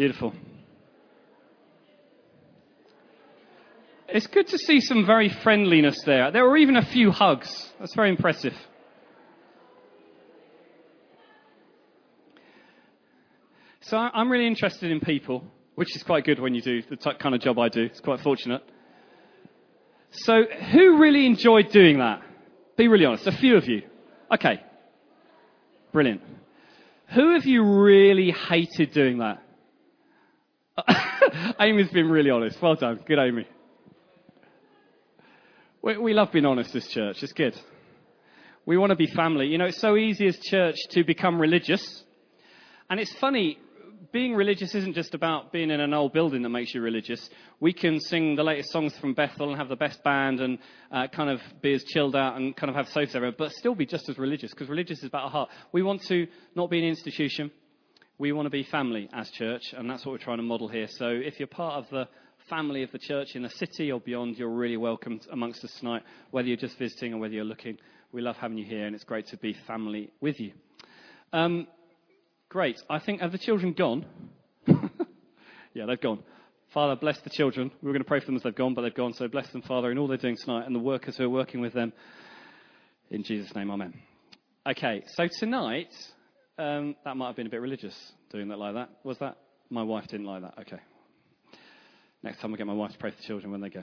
Beautiful. It's good to see some very friendliness there. There were even a few hugs. That's very impressive. So I'm really interested in people, which is quite good when you do the kind of job I do. It's quite fortunate. So who really enjoyed doing that? Be really honest. A few of you. Okay. Brilliant. Who of you really hated doing that? Amy's been really honest. Well done. Good, Amy. We, we love being honest as church. It's good. We want to be family. You know, it's so easy as church to become religious. And it's funny, being religious isn't just about being in an old building that makes you religious. We can sing the latest songs from Bethel and have the best band and uh, kind of be as chilled out and kind of have everywhere, but still be just as religious because religious is about our heart. We want to not be an institution. We want to be family as church, and that's what we're trying to model here. So if you're part of the family of the church in the city or beyond, you're really welcome amongst us tonight, whether you're just visiting or whether you're looking. We love having you here, and it's great to be family with you. Um, Great. I think, have the children gone? yeah, they've gone. Father, bless the children. We were going to pray for them as they've gone, but they've gone. So bless them, Father, in all they're doing tonight and the workers who are working with them. In Jesus' name, Amen. Okay, so tonight, um, that might have been a bit religious doing that like that. Was that? My wife didn't like that. Okay. Next time I get my wife to pray for the children when they go.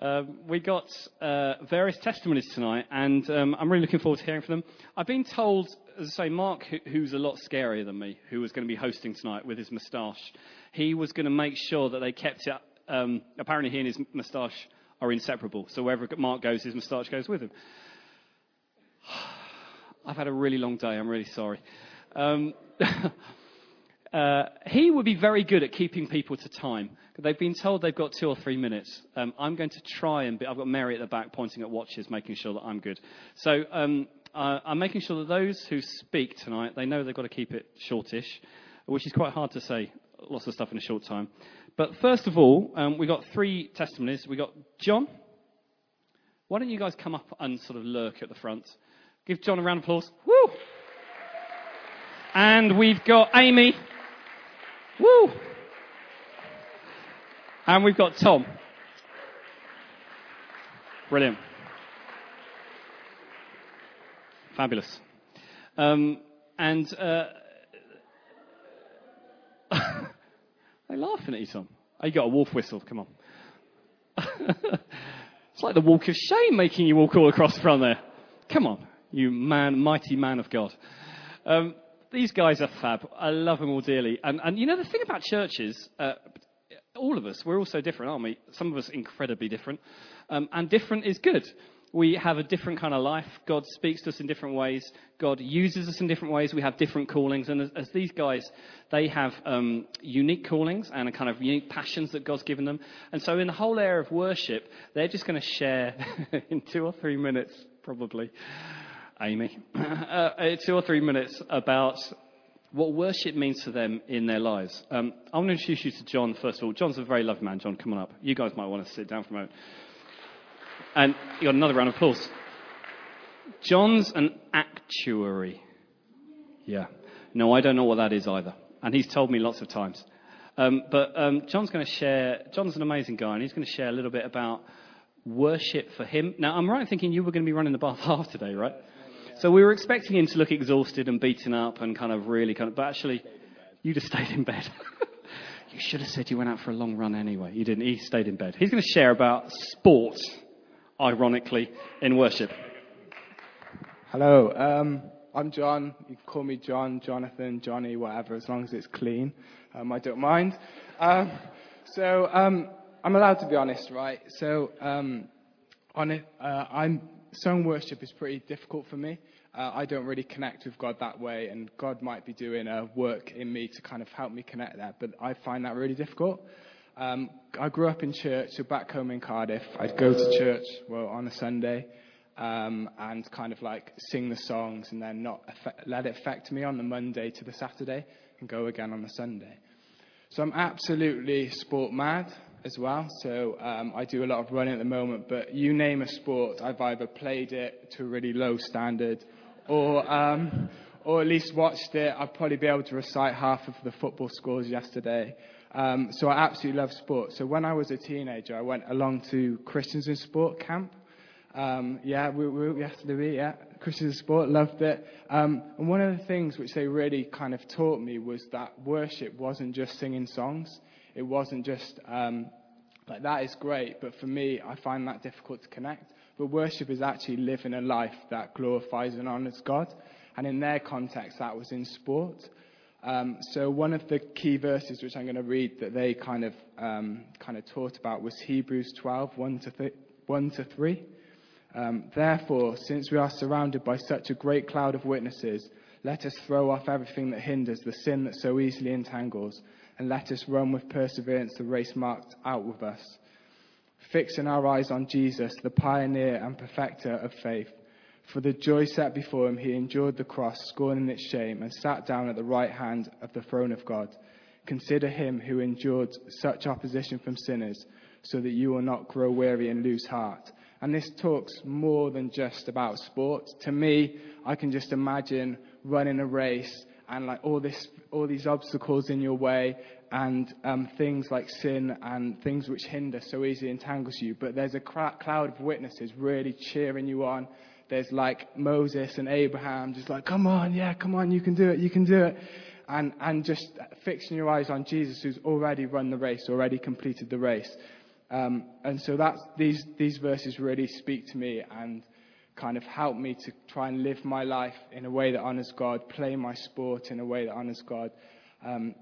Um, we got uh, various testimonies tonight, and um, I'm really looking forward to hearing from them. I've been told, as I say, Mark, who, who's a lot scarier than me, who was going to be hosting tonight with his moustache, he was going to make sure that they kept it. Um, apparently, he and his moustache are inseparable, so wherever Mark goes, his moustache goes with him. I've had a really long day. I'm really sorry. Um, uh, he would be very good at keeping people to time. They've been told they've got two or three minutes. Um, I'm going to try and be, I've got Mary at the back pointing at watches, making sure that I'm good. So um, uh, I'm making sure that those who speak tonight, they know they've got to keep it shortish, which is quite hard to say, lots of stuff in a short time. But first of all, um, we've got three testimonies. We've got John. Why don't you guys come up and sort of lurk at the front? Give John a round of applause. Woo! And we've got Amy. Woo! And we've got Tom. Brilliant. Fabulous. Um, and uh, they're laughing at you, Tom. Oh, you got a wolf whistle. Come on. it's like the walk of shame making you walk all across the front there. Come on, you man, mighty man of God. Um, these guys are fab. I love them all dearly. And, and you know, the thing about churches, uh, all of us, we're all so different, aren't we? Some of us incredibly different. Um, and different is good. We have a different kind of life. God speaks to us in different ways. God uses us in different ways. We have different callings. And as, as these guys, they have um, unique callings and a kind of unique passions that God's given them. And so in the whole area of worship, they're just going to share in two or three minutes, probably, Amy, uh, two or three minutes about what worship means to them in their lives. Um, I want to introduce you to John, first of all. John's a very lovely man. John, come on up. You guys might want to sit down for a moment. And you got another round of applause. John's an actuary. Yeah. No, I don't know what that is either. And he's told me lots of times. Um, but um, John's going to share, John's an amazing guy, and he's going to share a little bit about worship for him. Now, I'm right in thinking you were going to be running the Bath half today, right? So we were expecting him to look exhausted and beaten up and kind of really kind of, but actually, you just stayed in bed. you should have said you went out for a long run anyway. You didn't. He stayed in bed. He's going to share about sport, ironically, in worship. Hello, um, I'm John. You can call me John, Jonathan, Johnny, whatever, as long as it's clean. Um, I don't mind. Um, so um, I'm allowed to be honest, right? So um, on it, uh, I'm song worship is pretty difficult for me. Uh, I don't really connect with God that way, and God might be doing a work in me to kind of help me connect that, but I find that really difficult. Um, I grew up in church, so back home in Cardiff, I'd go to church, well, on a Sunday, um, and kind of like sing the songs and then not affect, let it affect me on the Monday to the Saturday and go again on the Sunday. So I'm absolutely sport mad as well. So um, I do a lot of running at the moment, but you name a sport, I've either played it to a really low standard or, um, or at least watched it, I'd probably be able to recite half of the football scores yesterday. Um, so I absolutely love sport. So when I was a teenager, I went along to Christians in Sport camp. Um, yeah, we, we, yes, Louis, yeah, Christians in Sport, loved it. Um, and one of the things which they really kind of taught me was that worship wasn't just singing songs. It wasn't just um, like that is great, but for me, I find that difficult to connect. But worship is actually living a life that glorifies and honors God. And in their context, that was in sport. Um, so one of the key verses which I'm going to read that they kind of um, kind of taught about was Hebrews 12, 1 to, th- 1 to 3. Um, Therefore, since we are surrounded by such a great cloud of witnesses, let us throw off everything that hinders, the sin that so easily entangles, and let us run with perseverance the race marked out with us, fixing our eyes on Jesus, the pioneer and perfecter of faith. For the joy set before him, he endured the cross, scorning its shame, and sat down at the right hand of the throne of God. Consider him who endured such opposition from sinners, so that you will not grow weary and lose heart. And this talks more than just about sport. To me, I can just imagine running a race and like all this, all these obstacles in your way, and um, things like sin and things which hinder so easily entangles you. But there's a cloud of witnesses really cheering you on there's like Moses and Abraham just like, come on, yeah, come on, you can do it, you can do it. And, and just fixing your eyes on Jesus who's already run the race, already completed the race. Um, and so that's, these, these verses really speak to me and kind of help me to try and live my life in a way that honors God, play my sport in a way that honors God. Um,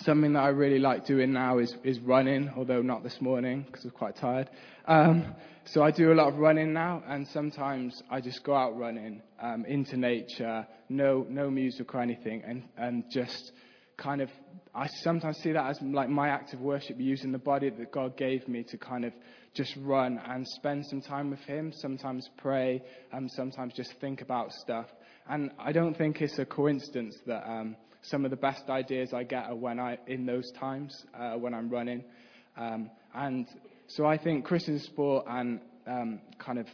something that I really like doing now is, is running, although not this morning because I was quite tired. Um, so I do a lot of running now, and sometimes I just go out running um, into nature, no, no music or anything, and, and just kind of, I sometimes see that as like my act of worship, using the body that God gave me to kind of just run and spend some time with Him, sometimes pray, and sometimes just think about stuff. And I don't think it's a coincidence that um, some of the best ideas I get are when I, in those times, uh, when I'm running. Um, and so I think Christian sport and um, kind of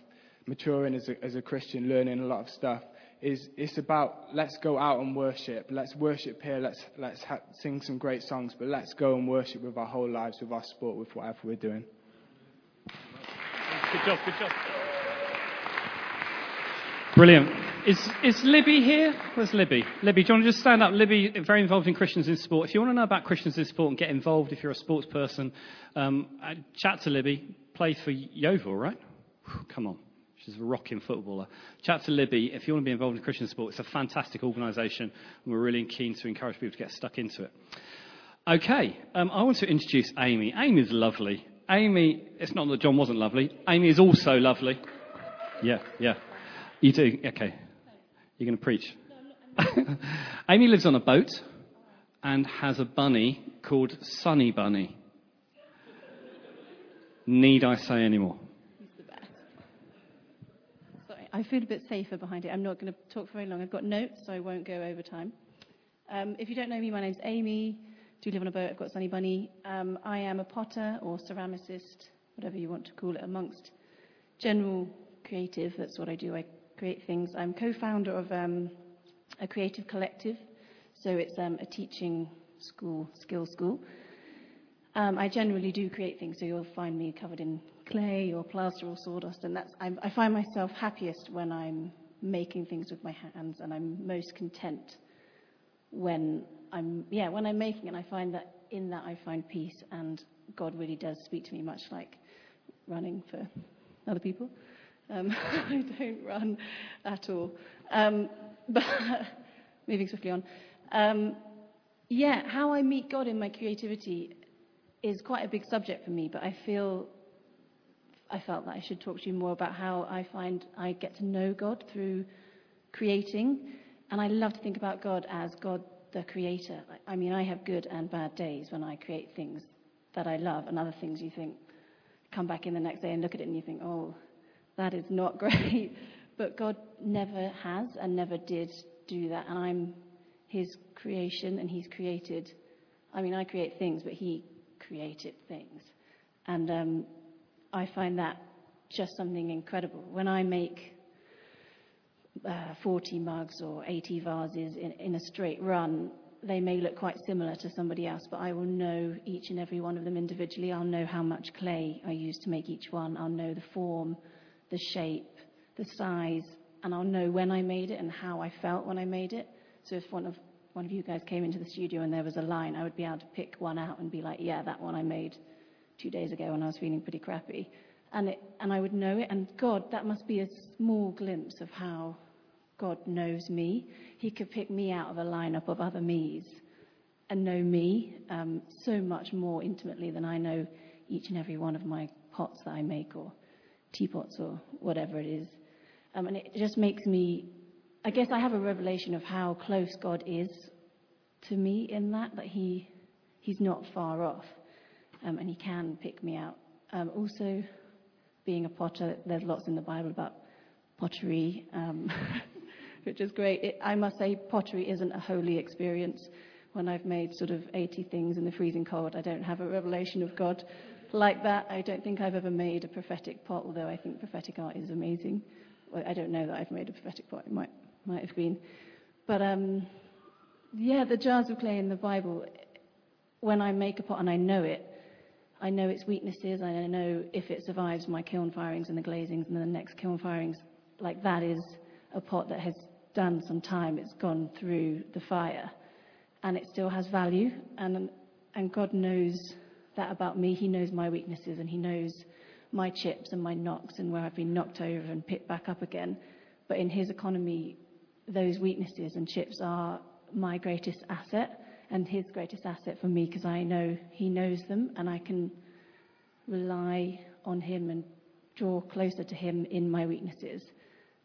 maturing as a, as a Christian, learning a lot of stuff, is it's about let's go out and worship. Let's worship here. Let's let's ha- sing some great songs, but let's go and worship with our whole lives, with our sport, with whatever we're doing. Good job. Good job. Brilliant. Is, is Libby here? Where's Libby? Libby, do you want to just stand up? Libby, very involved in Christians in Sport. If you want to know about Christians in Sport and get involved, if you're a sports person, um, uh, chat to Libby. Play for Yeovil, right? Come on. She's a rocking footballer. Chat to Libby. If you want to be involved in Christian Sport, it's a fantastic organisation, and we're really keen to encourage people to get stuck into it. Okay, um, I want to introduce Amy. Amy's lovely. Amy, it's not that John wasn't lovely. Amy is also lovely. Yeah, yeah. You do? Okay. You're going to preach? Amy lives on a boat and has a bunny called Sunny Bunny. Need I say any more? Sorry, I feel a bit safer behind it. I'm not going to talk for very long. I've got notes, so I won't go over time. Um, if you don't know me, my name's Amy. Do live on a boat. I've got Sunny Bunny. Um, I am a potter or ceramicist, whatever you want to call it, amongst general creative. That's what I do. I create things. I'm co-founder of um, a creative collective, so it's um, a teaching school, skill school. Um, I generally do create things, so you'll find me covered in clay or plaster or sawdust, and that's I, I find myself happiest when I'm making things with my hands, and I'm most content when I'm yeah when I'm making, it, I find that in that I find peace, and God really does speak to me, much like running for other people. Um, I don't run at all. Um, but moving swiftly on. Um, yeah, how I meet God in my creativity is quite a big subject for me, but I feel I felt that I should talk to you more about how I find I get to know God through creating. And I love to think about God as God the creator. I mean, I have good and bad days when I create things that I love, and other things you think come back in the next day and look at it and you think, oh, that is not great. But God never has and never did do that. And I'm His creation, and He's created. I mean, I create things, but He created things. And um, I find that just something incredible. When I make uh, 40 mugs or 80 vases in, in a straight run, they may look quite similar to somebody else, but I will know each and every one of them individually. I'll know how much clay I used to make each one. I'll know the form, the shape, the size, and I'll know when I made it and how I felt when I made it. So if one of one of you guys came into the studio and there was a line, I would be able to pick one out and be like, yeah, that one I made two days ago when I was feeling pretty crappy. And, it, and I would know it. And God, that must be a small glimpse of how God knows me. He could pick me out of a lineup of other me's and know me um, so much more intimately than I know each and every one of my pots that I make or teapots or whatever it is. Um, and it just makes me, I guess I have a revelation of how close God is to me in that, that He, He's not far off um, and He can pick me out. Um, also, being a potter, there's lots in the Bible about pottery, um, which is great. It, I must say, pottery isn't a holy experience. When I've made sort of 80 things in the freezing cold, I don't have a revelation of God like that. I don't think I've ever made a prophetic pot, although I think prophetic art is amazing. Well, I don't know that I've made a prophetic pot. It might, might have been. But um, yeah, the jars of clay in the Bible, when I make a pot and I know it, I know its weaknesses, I know if it survives my kiln firings and the glazings and the next kiln firings. Like that is a pot that has done some time, it's gone through the fire, and it still has value. And, and God knows that about me. He knows my weaknesses, and He knows my chips and my knocks and where I've been knocked over and picked back up again. But in His economy, those weaknesses and chips are my greatest asset and His greatest asset for me because I know He knows them and I can rely on Him and draw closer to Him in my weaknesses.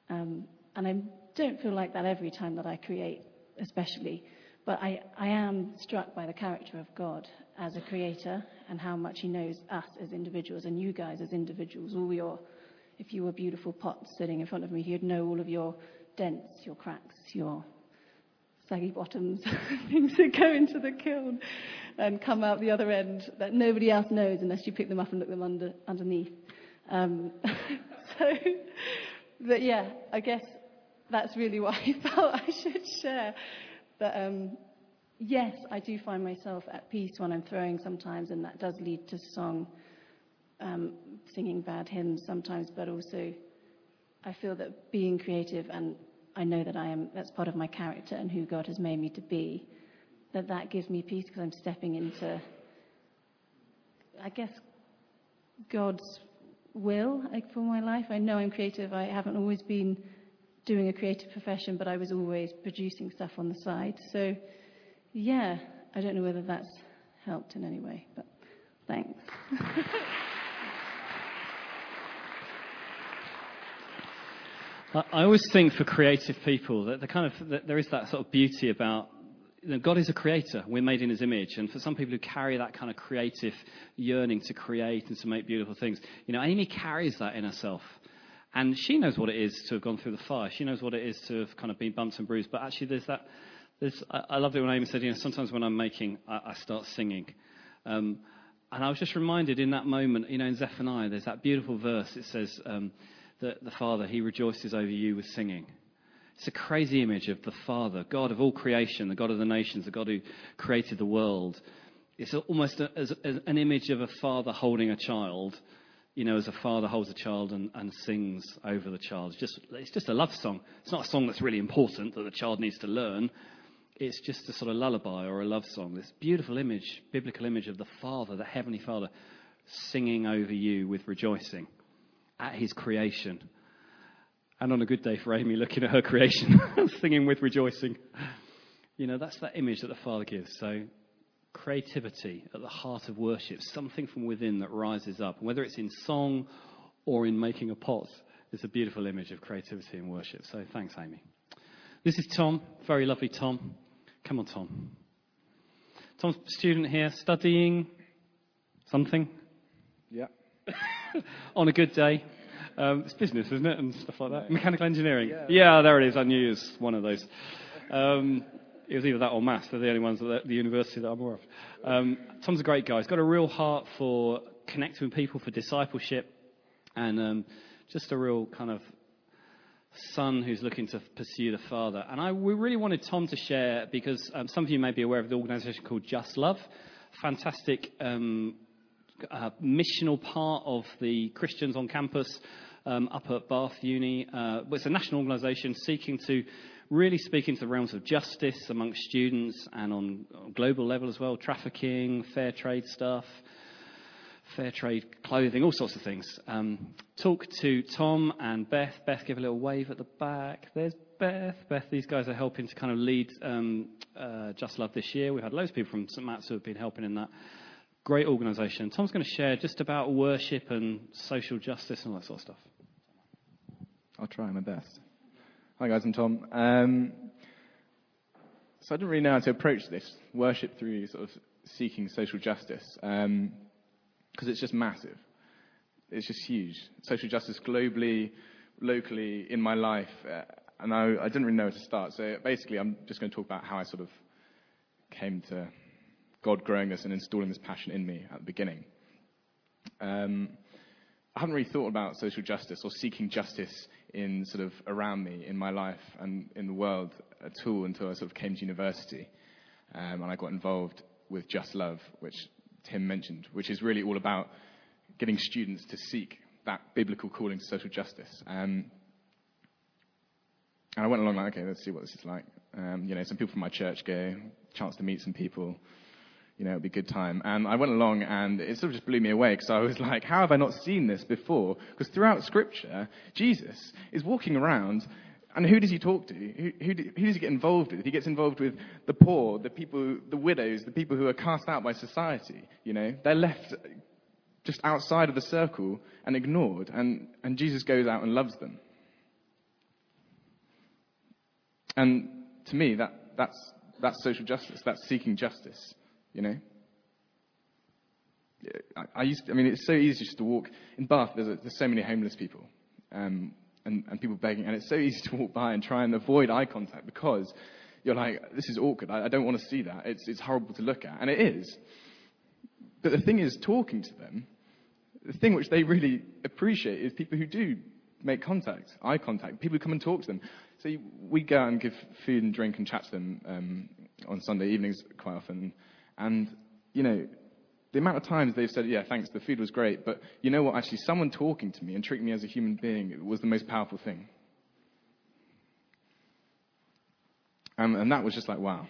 Um, and I don't feel like that every time that I create, especially. But I, I am struck by the character of God as a creator and how much He knows us as individuals and you guys as individuals. All your, if you were beautiful pots sitting in front of me, He'd know all of your dents, your cracks, your saggy bottoms, things that go into the kiln and come out the other end that nobody else knows unless you pick them up and look them under, underneath. Um, so, but yeah, I guess that's really what I felt I should share. But um, yes, I do find myself at peace when I'm throwing sometimes, and that does lead to song, um, singing bad hymns sometimes, but also I feel that being creative and I know that I am, that's part of my character and who God has made me to be, that that gives me peace because I'm stepping into, I guess, God's will like, for my life. I know I'm creative. I haven't always been doing a creative profession, but I was always producing stuff on the side. So, yeah, I don't know whether that's helped in any way, but thanks. I always think for creative people that the kind of that there is that sort of beauty about you know, God is a creator. We're made in His image, and for some people who carry that kind of creative yearning to create and to make beautiful things, you know, Amy carries that in herself, and she knows what it is to have gone through the fire. She knows what it is to have kind of been bumped and bruised. But actually, there's that. There's, I, I loved it when Amy said, you know, sometimes when I'm making, I, I start singing. Um, and I was just reminded in that moment, you know, in Zephaniah, there's that beautiful verse. It says. Um, the, the Father, He rejoices over you with singing. It's a crazy image of the Father, God of all creation, the God of the nations, the God who created the world. It's almost a, as, as an image of a father holding a child, you know, as a father holds a child and, and sings over the child. It's just, it's just a love song. It's not a song that's really important that the child needs to learn. It's just a sort of lullaby or a love song. This beautiful image, biblical image of the Father, the Heavenly Father, singing over you with rejoicing at his creation. And on a good day for Amy, looking at her creation, singing with rejoicing. You know, that's that image that the Father gives. So, creativity at the heart of worship, something from within that rises up. Whether it's in song or in making a pot, it's a beautiful image of creativity in worship. So, thanks, Amy. This is Tom, very lovely Tom. Come on, Tom. Tom's a student here studying something. On a good day. Um, it's business, isn't it? And stuff like that. Mechanical engineering. Yeah. yeah, there it is. I knew it was one of those. Um, it was either that or maths. They're the only ones at the, the university that I'm aware of. Um, Tom's a great guy. He's got a real heart for connecting with people, for discipleship, and um, just a real kind of son who's looking to pursue the father. And I, we really wanted Tom to share because um, some of you may be aware of the organisation called Just Love. Fantastic um, uh, missional part of the Christians on campus um, up at Bath Uni. Uh, it's a national organisation seeking to really speak into the realms of justice amongst students and on, global level as well, trafficking, fair trade stuff fair trade clothing, all sorts of things. Um, talk to Tom and Beth. Beth, give a little wave at the back. There's Beth. Beth, these guys are helping to kind of lead um, uh, Just Love this year. We've had loads of people from St. Matt's who have been helping in that. Great organisation. Tom's going to share just about worship and social justice and all that sort of stuff. I'll try my best. Hi, guys, I'm Tom. Um, so I didn't really know how to approach this worship through sort of seeking social justice. Um, because it's just massive. It's just huge. Social justice globally, locally, in my life, uh, and I, I, didn't really know where to start. So basically, I'm just going to talk about how I sort of came to God growing this and installing this passion in me at the beginning. Um, I haven't really thought about social justice or seeking justice in sort of around me in my life and in the world at all until I sort of came to university um, and I got involved with Just Love, which Tim mentioned, which is really all about getting students to seek that biblical calling to social justice. Um, and I went along like, okay, let's see what this is like. Um, you know, some people from my church go, chance to meet some people. You know, it'll be a good time. And I went along and it sort of just blew me away because I was like, how have I not seen this before? Because throughout Scripture, Jesus is walking around and who does he talk to? Who, who, who, does he get involved with? He gets involved with the poor, the people, the widows, the people who are cast out by society. You know, they're left just outside of the circle and ignored, and, and Jesus goes out and loves them. And to me, that, that's, that's social justice. That's seeking justice, you know? I, I used to, I mean, it's so easy just to walk. In Bath, there's, a, there's so many homeless people. Um, and, and people begging. And it's so easy to walk by and try and avoid eye contact because you're like, this is awkward. I, I don't want to see that. It's, it's horrible to look at. And it is. But the thing is, talking to them, the thing which they really appreciate is people who do make contact, eye contact, people who come and talk to them. So we go out and give food and drink and chat to them um, on Sunday evenings quite often. And, you know, the amount of times they've said, yeah, thanks, the food was great, but you know what, actually, someone talking to me and treating me as a human being was the most powerful thing. Um, and that was just like, wow.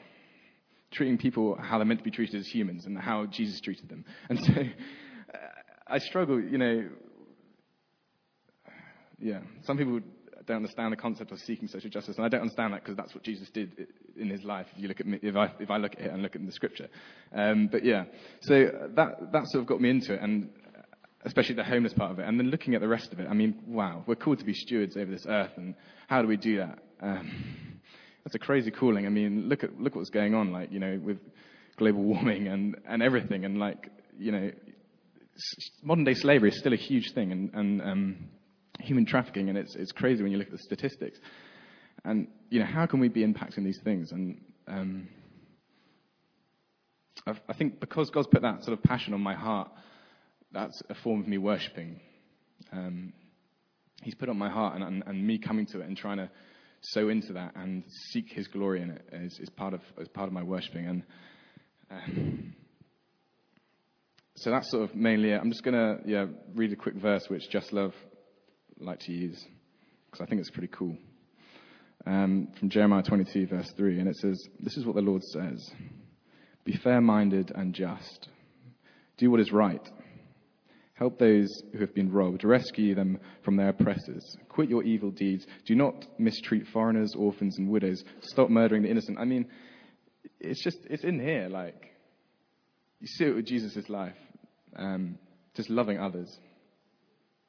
Treating people how they're meant to be treated as humans and how Jesus treated them. And so uh, I struggle, you know, yeah, some people don't understand the concept of seeking social justice, and I don't understand that because that's what Jesus did in his life. If you look at me, if I if I look at it and look at the scripture, um, but yeah, so that that sort of got me into it, and especially the homeless part of it, and then looking at the rest of it. I mean, wow, we're called to be stewards over this earth, and how do we do that? Um, that's a crazy calling. I mean, look at look what's going on, like you know, with global warming and and everything, and like you know, modern day slavery is still a huge thing, and and um, human trafficking, and it's, it's crazy when you look at the statistics. And, you know, how can we be impacting these things? And um, I think because God's put that sort of passion on my heart, that's a form of me worshipping. Um, he's put on my heart, and, and, and, me coming to it and trying to sow into that and seek His glory in it is, is part of is part of my worshipping. And um, so that's sort of mainly it. I'm just going to yeah read a quick verse, which Just Love like to use because I think it's pretty cool. Um, from Jeremiah 22, verse 3, and it says, This is what the Lord says Be fair minded and just, do what is right. Help those who have been robbed. Rescue them from their oppressors. Quit your evil deeds. Do not mistreat foreigners, orphans, and widows. Stop murdering the innocent. I mean, it's just, it's in here. Like, you see it with Jesus' life. Um, just loving others.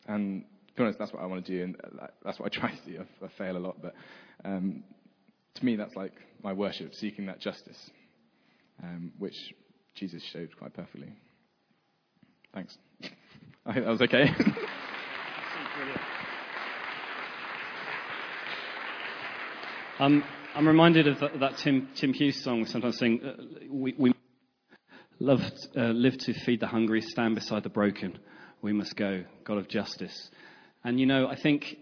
And be honest, that's what I want to do, and that's what I try to do. I, I fail a lot, but um, to me, that's like my worship, seeking that justice, um, which Jesus showed quite perfectly. Thanks. I think that was okay. um, I'm reminded of that, that Tim, Tim, Hughes song we sometimes sing. Uh, we, we love, uh, live to feed the hungry, stand beside the broken. We must go, God of justice. And you know, I think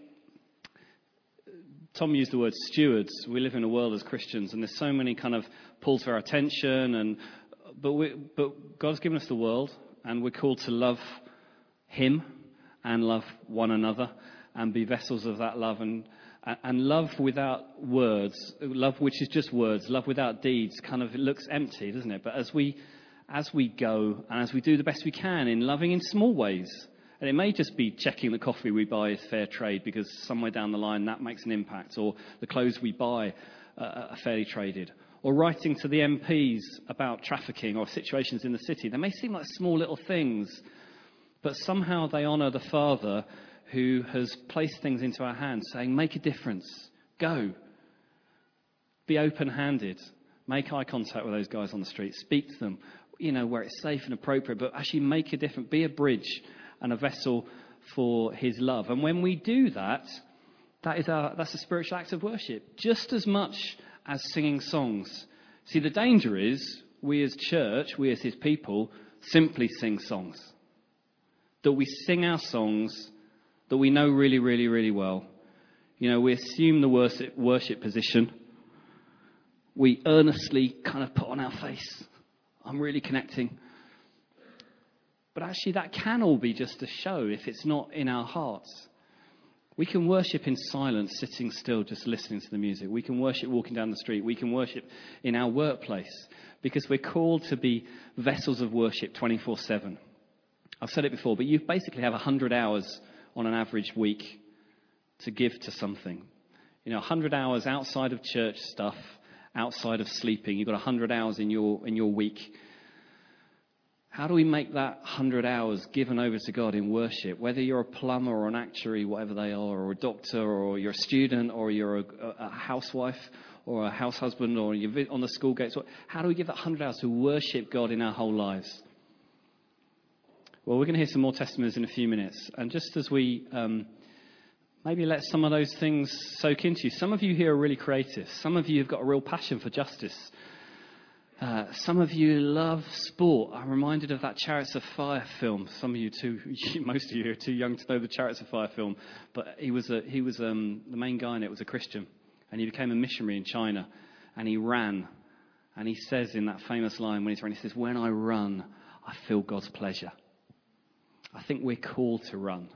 Tom used the word stewards. We live in a world as Christians, and there's so many kind of pulls for our attention. And but we, but God's given us the world, and we're called to love Him and love one another, and be vessels of that love. And and love without words, love which is just words, love without deeds, kind of it looks empty, doesn't it? But as we as we go and as we do the best we can in loving in small ways, and it may just be checking the coffee we buy is fair trade because somewhere down the line that makes an impact, or the clothes we buy uh, are fairly traded, or writing to the MPs about trafficking or situations in the city. They may seem like small little things, but somehow they honour the Father who has placed things into our hands, saying, Make a difference, go, be open handed, make eye contact with those guys on the street, speak to them, you know, where it's safe and appropriate, but actually make a difference, be a bridge and a vessel for His love. And when we do that, that is our, that's a spiritual act of worship, just as much as singing songs. See, the danger is we as church, we as His people, simply sing songs. That we sing our songs that we know really, really, really well. You know, we assume the worship, worship position. We earnestly kind of put on our face, I'm really connecting. But actually, that can all be just a show if it's not in our hearts. We can worship in silence, sitting still, just listening to the music. We can worship walking down the street. We can worship in our workplace because we're called to be vessels of worship 24 7. I've said it before, but you basically have 100 hours on an average week to give to something. You know, 100 hours outside of church stuff, outside of sleeping. You've got 100 hours in your, in your week. How do we make that 100 hours given over to God in worship? Whether you're a plumber or an actuary, whatever they are, or a doctor, or you're a student, or you're a, a housewife, or a house husband, or you're on the school gates. How do we give that 100 hours to worship God in our whole lives? Well, we're going to hear some more testimonies in a few minutes. And just as we um, maybe let some of those things soak into you, some of you here are really creative. Some of you have got a real passion for justice. Uh, some of you love sport. I'm reminded of that Chariots of Fire film. Some of you too, most of you are too young to know the Chariots of Fire film. But he was, a, he was um, the main guy in it was a Christian, and he became a missionary in China, and he ran. And he says in that famous line when he's running, he says, "When I run, I feel God's pleasure." I think we're called to run.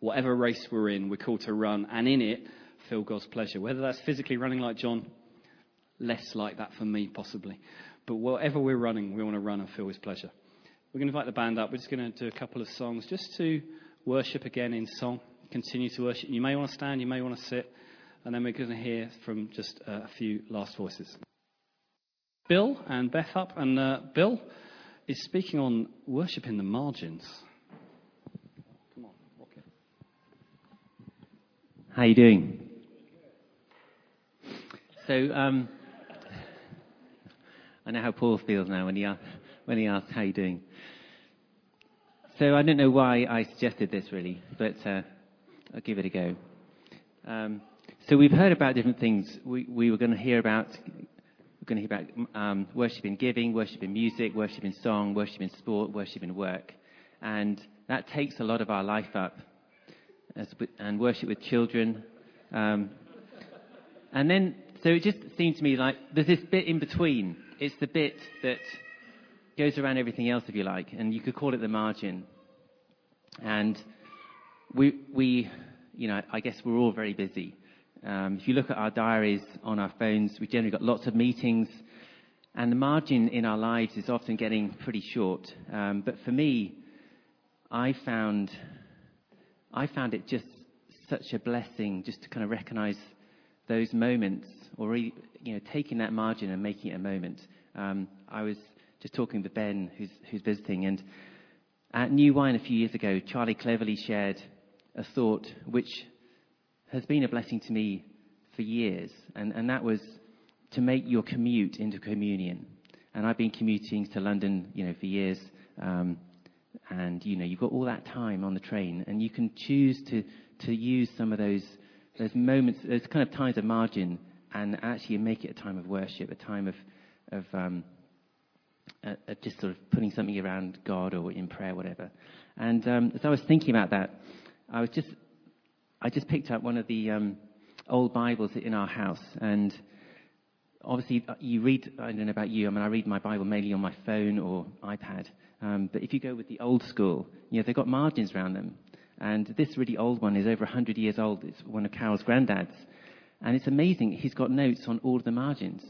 Whatever race we're in, we're called to run, and in it, feel God's pleasure. Whether that's physically running like John, less like that for me, possibly. But whatever we're running, we want to run and feel His pleasure. We're going to invite the band up. We're just going to do a couple of songs just to worship again in song. Continue to worship. You may want to stand, you may want to sit, and then we're going to hear from just a few last voices. Bill and Beth up, and uh, Bill is speaking on worship in the margins. Come on, rock it. How you doing? So, um, I know how Paul feels now when he, asks, when he asks, how you doing? So I don't know why I suggested this really, but uh, I'll give it a go. Um, so we've heard about different things. We, we were going to hear about we're going to hear about um, worship in giving, worship in music, worship in song, worship in sport, worship in work, and that takes a lot of our life up and worship with children. Um, and then, so it just seemed to me like there's this bit in between. It's the bit that goes around everything else, if you like, and you could call it the margin. And we, we you know, I guess we're all very busy. Um, if you look at our diaries on our phones, we've generally got lots of meetings, and the margin in our lives is often getting pretty short. Um, but for me, I found I found it just such a blessing just to kind of recognize those moments, or you know, taking that margin and making it a moment. Um, I was just talking with Ben, who's, who's visiting, and at New Wine a few years ago, Charlie Cleverly shared a thought which has been a blessing to me for years, and, and that was to make your commute into communion. And I've been commuting to London, you know, for years. Um, and you know you've got all that time on the train, and you can choose to to use some of those those moments, those kind of times of margin, and actually make it a time of worship, a time of of um, just sort of putting something around God or in prayer, whatever. And um, as I was thinking about that, I was just I just picked up one of the um, old Bibles in our house, and obviously uh, you read. I don't know about you. I mean, I read my Bible mainly on my phone or iPad. Um, but if you go with the old school, you know, they've got margins around them. And this really old one is over 100 years old. It's one of Carol's granddads. And it's amazing. He's got notes on all the margins.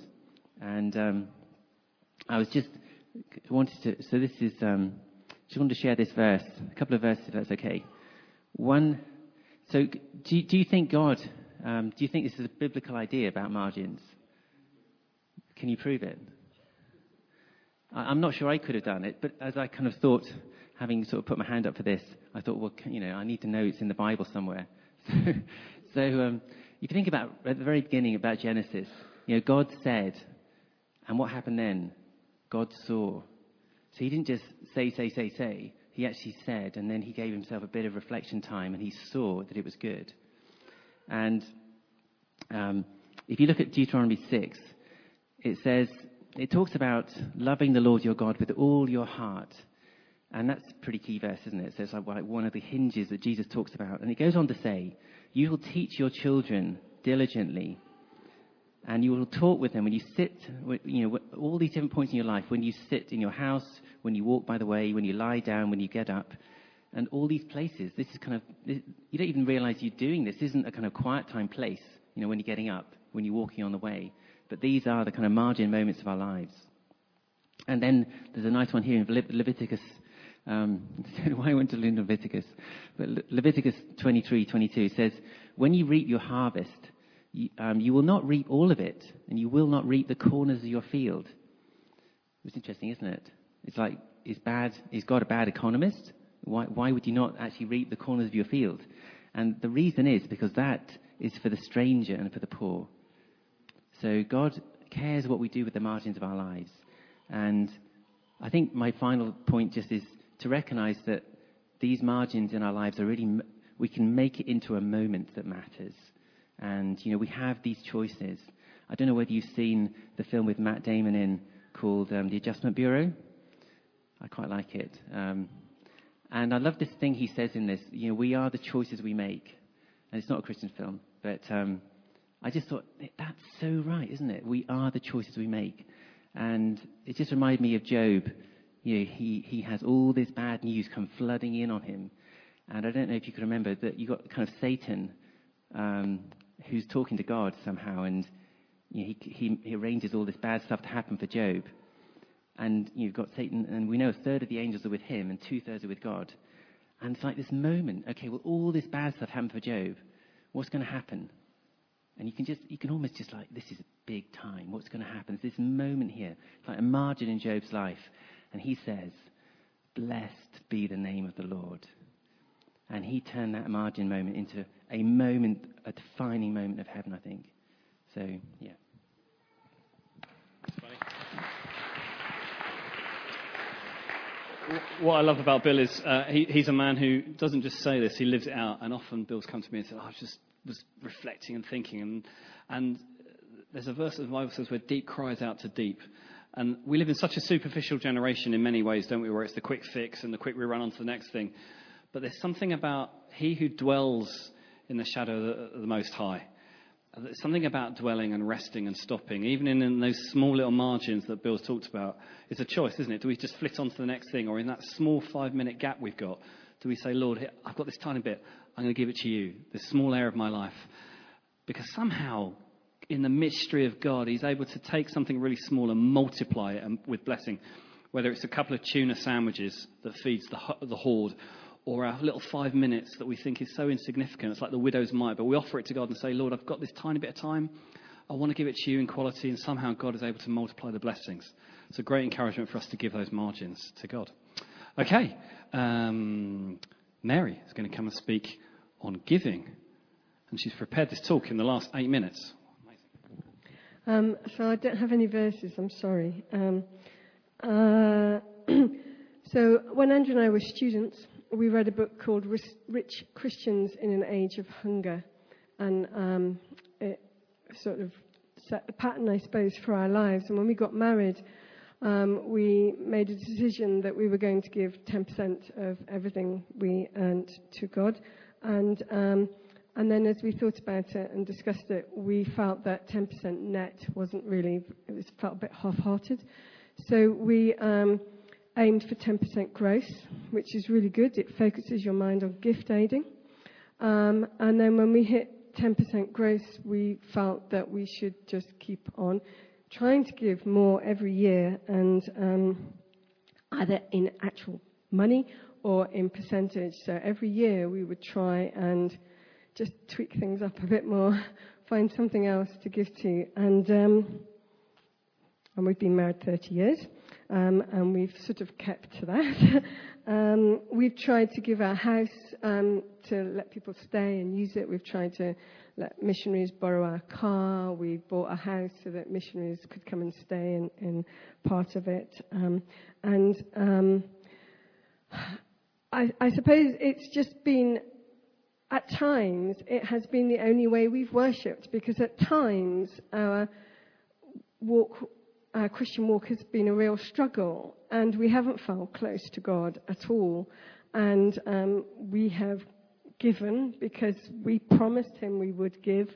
And um, I was just wanted to. So this is. Um, just wanted to share this verse, a couple of verses, if that's okay. One. So do, do you think God? Um, do you think this is a biblical idea about margins? Can you prove it? I, I'm not sure I could have done it, but as I kind of thought, having sort of put my hand up for this, I thought, well, you know, I need to know it's in the Bible somewhere. so um, if you think about at the very beginning about Genesis, you know, God said, and what happened then? God saw. So he didn't just say, say, say, say. He actually said, and then he gave himself a bit of reflection time, and he saw that it was good. And um, if you look at Deuteronomy 6, it says, it talks about loving the Lord your God with all your heart. And that's a pretty key verse, isn't it? So it's like one of the hinges that Jesus talks about. And it goes on to say, You will teach your children diligently and you will talk with them when you sit, you know, all these different points in your life, when you sit in your house, when you walk by the way, when you lie down, when you get up, and all these places. This is kind of, you don't even realize you're doing this. this isn't a kind of quiet time place, you know, when you're getting up, when you're walking on the way. But these are the kind of margin moments of our lives. And then there's a nice one here in Leviticus. Um, why I went to Leviticus, Leviticus 23, 22 says, "When you reap your harvest, you, um, you will not reap all of it, and you will not reap the corners of your field. It's interesting, isn't it? It's like, is, bad, is God a bad economist? Why, why would you not actually reap the corners of your field? And the reason is because that is for the stranger and for the poor. So God cares what we do with the margins of our lives. And I think my final point just is to recognize that these margins in our lives are really, we can make it into a moment that matters. And, you know, we have these choices. I don't know whether you've seen the film with Matt Damon in called um, The Adjustment Bureau. I quite like it. Um, and I love this thing he says in this. You know, we are the choices we make. And it's not a Christian film, but um, I just thought, that's so right, isn't it? We are the choices we make. And it just reminded me of Job. You know, he, he has all this bad news come flooding in on him. And I don't know if you can remember that you got kind of Satan um, who's talking to God somehow, and you know, he, he, he, arranges all this bad stuff to happen for Job. And you've got Satan, and we know a third of the angels are with him, and two thirds are with God. And it's like this moment. Okay, well, all this bad stuff happened for Job. What's going to happen? And you can just, you can almost just like, this is a big time. What's going to happen? It's this moment here. It's like a margin in Job's life. And he says, Blessed be the name of the Lord. And he turned that margin moment into a moment, a defining moment of heaven, I think. So, yeah. What I love about Bill is uh, he, he's a man who doesn't just say this, he lives it out. And often Bill's come to me and said, oh, I just was reflecting and thinking. And, and there's a verse of the Bible says where deep cries out to deep. And we live in such a superficial generation in many ways, don't we, where it's the quick fix and the quick we run on to the next thing. But there's something about he who dwells in the shadow of the, Most High. There's something about dwelling and resting and stopping, even in, in, those small little margins that Bill's talked about. It's a choice, isn't it? Do we just flit on to the next thing, or in that small five minute gap we've got, do we say, Lord, I've got this tiny bit, I'm going to give it to you, this small area of my life? Because somehow, in the mystery of God, He's able to take something really small and multiply it with blessing. Whether it's a couple of tuna sandwiches that feeds the, the horde, or our little five minutes that we think is so insignificant. It's like the widow's mite, but we offer it to God and say, Lord, I've got this tiny bit of time. I want to give it to you in quality, and somehow God is able to multiply the blessings. It's a great encouragement for us to give those margins to God. Okay, um, Mary is going to come and speak on giving, and she's prepared this talk in the last eight minutes. Um, so I don't have any verses. I'm sorry. Um, uh, so when Andrew and I were students, we read a book called Rich Christians in an Age of Hunger. And um, it sort of set the pattern, I suppose, for our lives. And when we got married, um, we made a decision that we were going to give 10% of everything we earned to God. And um, then as we thought about it and discussed it, we felt that 10% net wasn't really, it felt a bit half-hearted. So we um, aimed for 10% gross, which is really good. It focuses your mind on gift aiding. Um, and then when we hit 10% gross, we felt that we should just keep on trying to give more every year and um, either in actual money or in percentage. So every year we would try and just tweak things up a bit more, find something else to give to. And, um, and we've been married 30 years, um, and we've sort of kept to that. um, we've tried to give our house um, to let people stay and use it. We've tried to let missionaries borrow our car. We bought a house so that missionaries could come and stay in, in part of it. Um, and um, I, I suppose it's just been at times it has been the only way we've worshipped because at times our walk, our Christian walk has been a real struggle and we haven't felt close to God at all. And um, we have given because we promised Him we would give.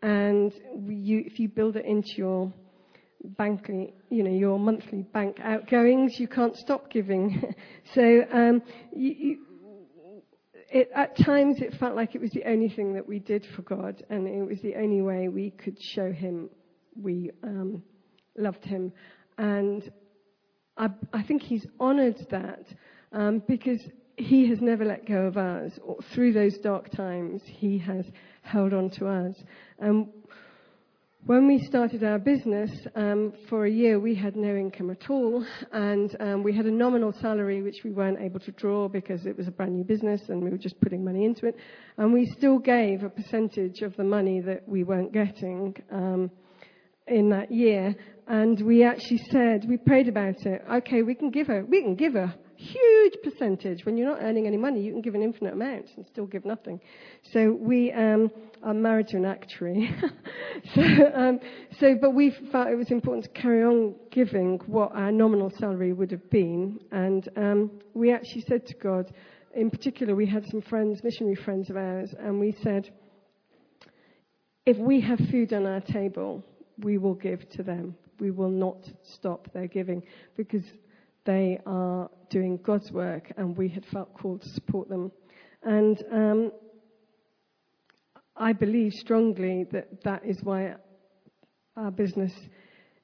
And we, you, if you build it into your bank, you know, your monthly bank outgoings, you can't stop giving. so um, you, you, it, at times it felt like it was the only thing that we did for God, and it was the only way we could show Him we um, loved Him. And I, I think He's honoured that um, because He has never let go of us. Through those dark times, He has held on to us. And when we started our business, um, for a year we had no income at all, and um, we had a nominal salary which we weren't able to draw because it was a brand new business and we were just putting money into it. And we still gave a percentage of the money that we weren't getting um, in that year. And we actually said, we prayed about it. Okay, we can give her, we can give her, huge percentage. When you're not earning any money, you can give an infinite amount and still give nothing. So we um, are married to an actuary. so, um, so, but we felt it was important to carry on giving what our nominal salary would have been. And um, we actually said to God, in particular, we had some friends, missionary friends of ours, and we said, if we have food on our table, we will give to them. We will not stop their giving because they are doing God's work, and we had felt called to support them. And um, I believe strongly that that is why our business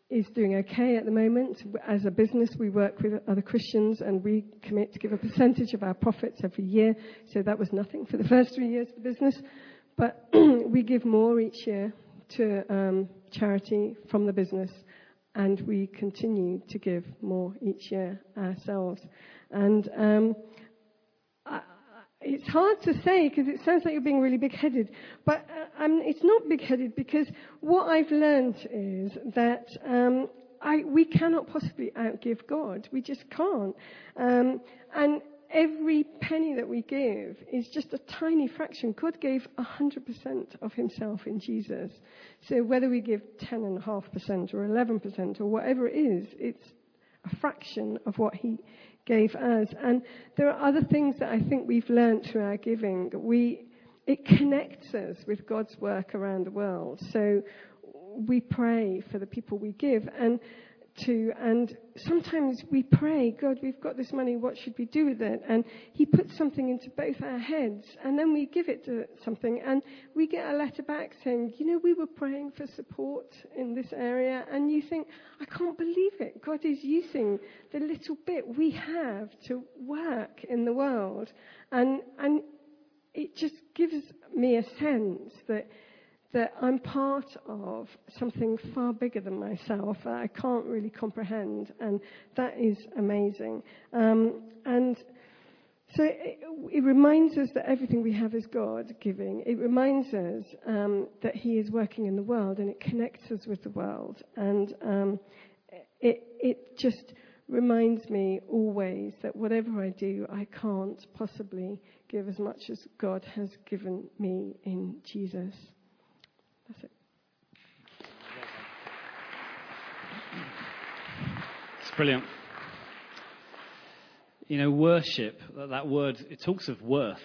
is doing okay at the moment. As a business, we work with other Christians and we commit to give a percentage of our profits every year. So that was nothing for the first three years of the business. But we give more each year to um, charity from the business and we continue to give more each year ourselves. And um, it's hard to say because it sounds like you're being really big-headed, but uh, um, it's not big-headed because what I've learned is that um, I, we cannot possibly outgive God. We just can't. Um, and every penny that we give is just a tiny fraction. God gave 100% of himself in Jesus. So whether we give 10.5% or 11% or whatever it is, it's a fraction of what he gave us. And there are other things that I think we've learned through our giving. We, it connects us with God's work around the world. So we pray for the people we give. And to, and sometimes we pray, God, we've got this money, what should we do with it? And He puts something into both our heads, and then we give it to something, and we get a letter back saying, you know, we were praying for support in this area, and you think, I can't believe it. God is using the little bit we have to work in the world, and and it just gives me a sense that that I'm part of something far bigger than myself that I can't really comprehend, and that is amazing. Um, and so it, it, reminds us that everything we have is God giving. It reminds us um, that He is working in the world, and it connects us with the world. And um, it, it just reminds me always that whatever I do, I can't possibly give as much as God has given me in Jesus. That's it. It's brilliant. You know, worship, that word, it talks of worth.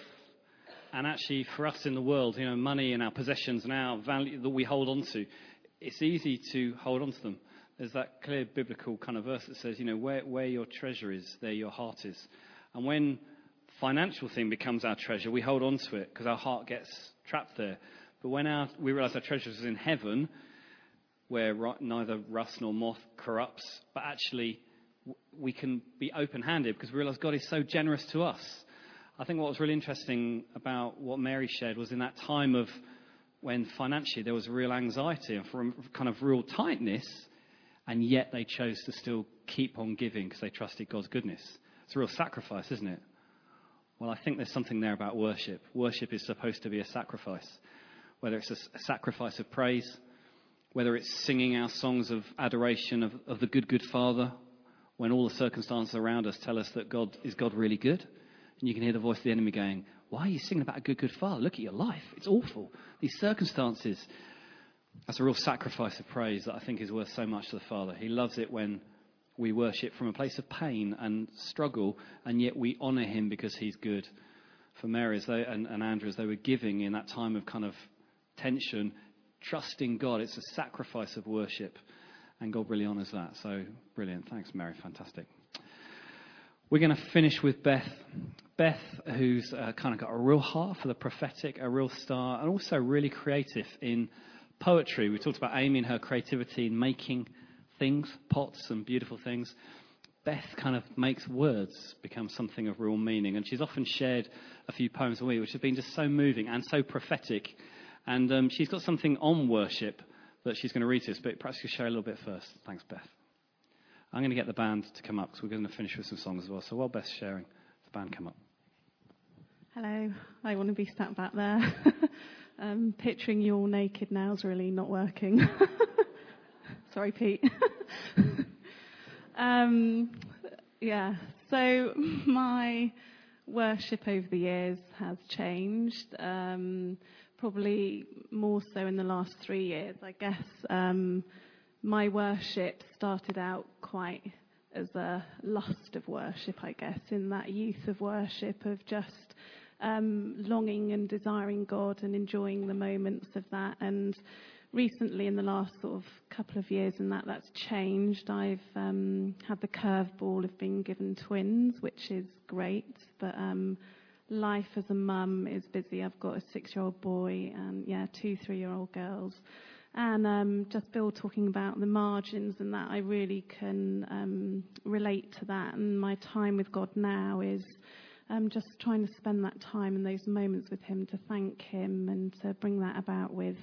And actually, for us in the world, you know, money and our possessions and our value that we hold on to, it's easy to hold on to them. There's that clear biblical kind of verse that says, you know, where, where your treasure is, there your heart is. And when financial thing becomes our treasure, we hold on to it because our heart gets trapped there. But when our, we realize our treasure is in heaven, where neither rust nor moth corrupts, but actually we can be open handed because we realize God is so generous to us. I think what was really interesting about what Mary shared was in that time of when financially there was real anxiety and from kind of real tightness, and yet they chose to still keep on giving because they trusted God's goodness. It's a real sacrifice, isn't it? Well, I think there's something there about worship. Worship is supposed to be a sacrifice, whether it's a, sacrifice of praise, whether it's singing our songs of adoration of, of the good, good Father, when all the circumstances around us tell us that God is God really good. And you can hear the voice of the enemy going, Why are you singing about a good, good Father? Look at your life. It's awful. These circumstances. That's a real sacrifice of praise that I think is worth so much to the Father. He loves it when we worship from a place of pain and struggle, and yet we honor him because he's good. For Mary as and, and Andrew, as they were giving in that time of kind of tension, trusting God, it's a sacrifice of worship, and God really honors that. So brilliant. Thanks, Mary. Fantastic. We're going to finish with Beth. Beth, who's uh, kind of got a real heart for the prophetic, a real star, and also really creative in poetry. We talked about Amy and her creativity in making things, pots and beautiful things. Beth kind of makes words become something of real meaning. And she's often shared a few poems a week, which have been just so moving and so prophetic. And um, she's got something on worship that she's going to read to us, but perhaps you share a little bit first. Thanks, Beth. I'm going to get the band to come up because we're going to finish with some songs as well. So while Beth's sharing, the band come up. Hello, I want to be sat back there. um, picturing you all naked now is really not working. Sorry, Pete. um, yeah, so my worship over the years has changed. Um, probably more so in the last three years. I guess um, my worship started out quite as a lust of worship, I guess, in that youth of worship of just um, longing and desiring God and enjoying the moments of that. And recently, in the last sort of couple of years, and that that's changed. I've um, had the curveball of being given twins, which is great, but um, life as a mum is busy. I've got a six-year-old boy and yeah, two three-year-old girls. And um, just Bill talking about the margins and that, I really can um, relate to that. And my time with God now is um, just trying to spend that time and those moments with Him to thank Him and to bring that about with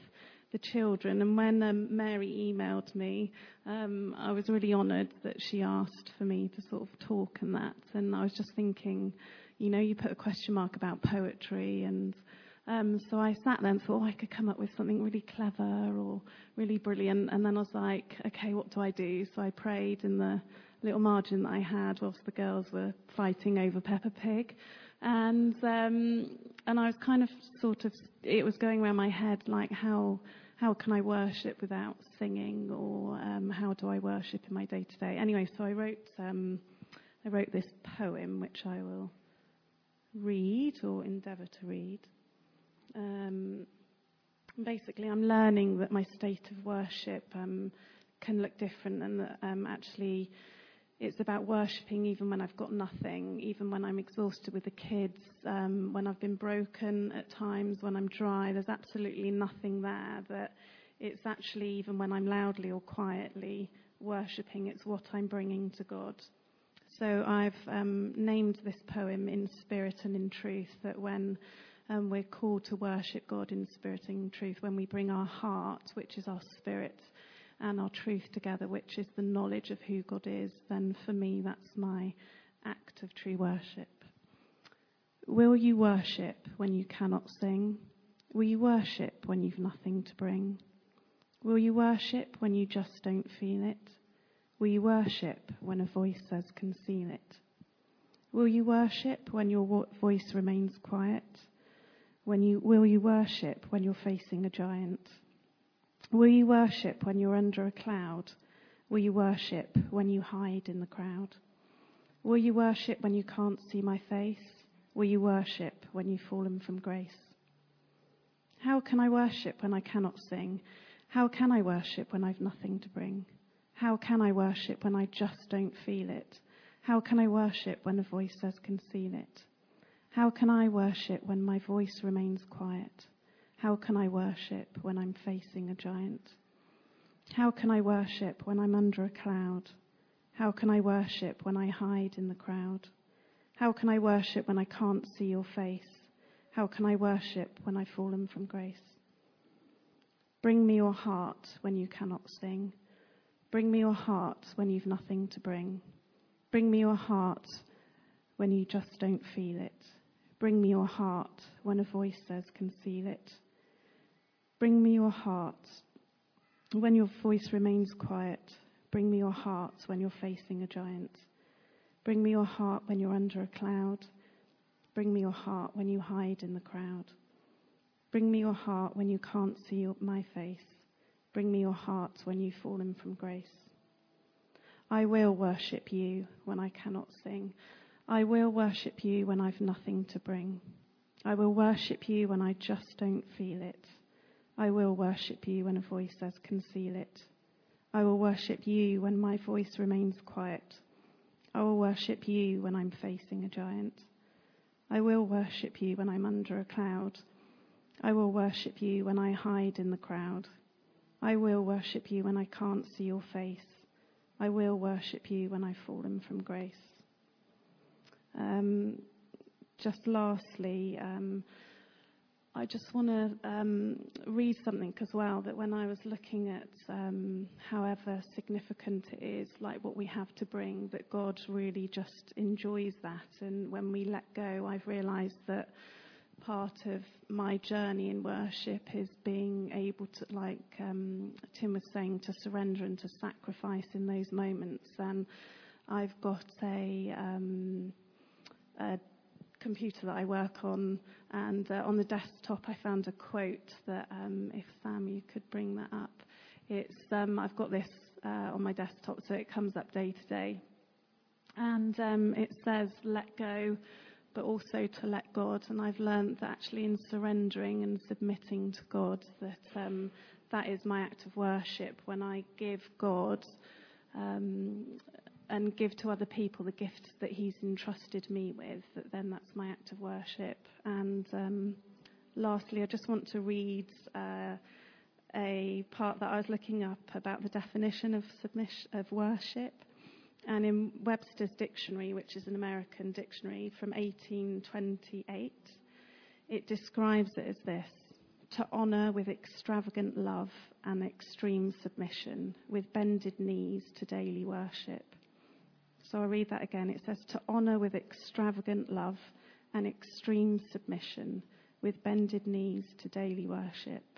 the children. And when um, Mary emailed me, um, I was really honoured that she asked for me to sort of talk and that. And I was just thinking, you know, you put a question mark about poetry and. Um, so I sat there and thought, oh, I could come up with something really clever or really brilliant. And then I was like, okay, what do I do? So I prayed in the little margin that I had whilst the girls were fighting over Peppa Pig. And um, and I was kind of sort of it was going around my head like how how can I worship without singing or um, how do I worship in my day to day? Anyway, so I wrote um, I wrote this poem which I will read or endeavour to read. Um, basically, I'm learning that my state of worship um, can look different and that um, actually it's about worshipping even when I've got nothing, even when I'm exhausted with the kids, um, when I've been broken at times, when I'm dry. There's absolutely nothing there. That it's actually even when I'm loudly or quietly worshipping, it's what I'm bringing to God. So I've um, named this poem in spirit and in truth. That when um, we're called to worship God in spirit and in truth, when we bring our heart, which is our spirit and our truth together, which is the knowledge of who God is, then for me that's my act of true worship. Will you worship when you cannot sing? Will you worship when you've nothing to bring? Will you worship when you just don't feel it? Will you worship when a voice says conceal it? Will you worship when your voice remains quiet? When you, will you worship when you're facing a giant? Will you worship when you're under a cloud? Will you worship when you hide in the crowd? Will you worship when you can't see my face? will you worship when you've fallen from grace? How can I worship when I cannot sing? How can I worship when I've nothing to bring? How can I worship when I just don't feel it? How can I worship when a voice says conceal it? How can I worship when my voice remains quiet? How can I worship when I'm facing a giant? How can I worship when I'm under a cloud? How can I worship when I hide in the crowd? How can I worship when I can't see your face? How can I worship when I've fallen from grace? Bring me your heart when you cannot sing. Bring me your heart when you've nothing to bring. Bring me your heart when you just don't feel it. Bring me your heart when a voice says conceal it. Bring me your heart when your voice remains quiet. Bring me your heart when you're facing a giant. Bring me your heart when you're under a cloud. Bring me your heart when you hide in the crowd. Bring me your heart when you can't see my face. Bring me your heart when you've fallen from grace. I will worship you when I cannot sing. I will worship you when I've nothing to bring. I will worship you when I just don't feel it. I will worship you when a voice says conceal it. I will worship you when my voice remains quiet. I will worship you when I'm facing a giant. I will worship you when I'm under a cloud. I will worship you when I hide in the crowd. I will worship you when I can't see your face. I will worship you when I've fallen from grace. Um, just lastly, um, I just want to um, read something as well that when I was looking at um, however significant it is, like what we have to bring, that God really just enjoys that. And when we let go, I've realized that part of my journey in worship is being able to, like um, Tim was saying, to surrender and to sacrifice in those moments. And I've got a, um, a computer that I work on, and uh, on the desktop I found a quote that, um, if Sam, you could bring that up. It's um, I've got this uh, on my desktop, so it comes up day to day, and um, it says, "Let go." But also to let God. And I've learned that actually in surrendering and submitting to God, that um, that is my act of worship. When I give God um, and give to other people the gift that He's entrusted me with, that then that's my act of worship. And um, lastly, I just want to read. Uh, a part that I was looking up about the definition of submission of worship. And in Webster's dictionary, which is an American dictionary from 1828, it describes it as this to honour with extravagant love and extreme submission, with bended knees to daily worship. So I'll read that again. It says to honour with extravagant love and extreme submission, with bended knees to daily worship.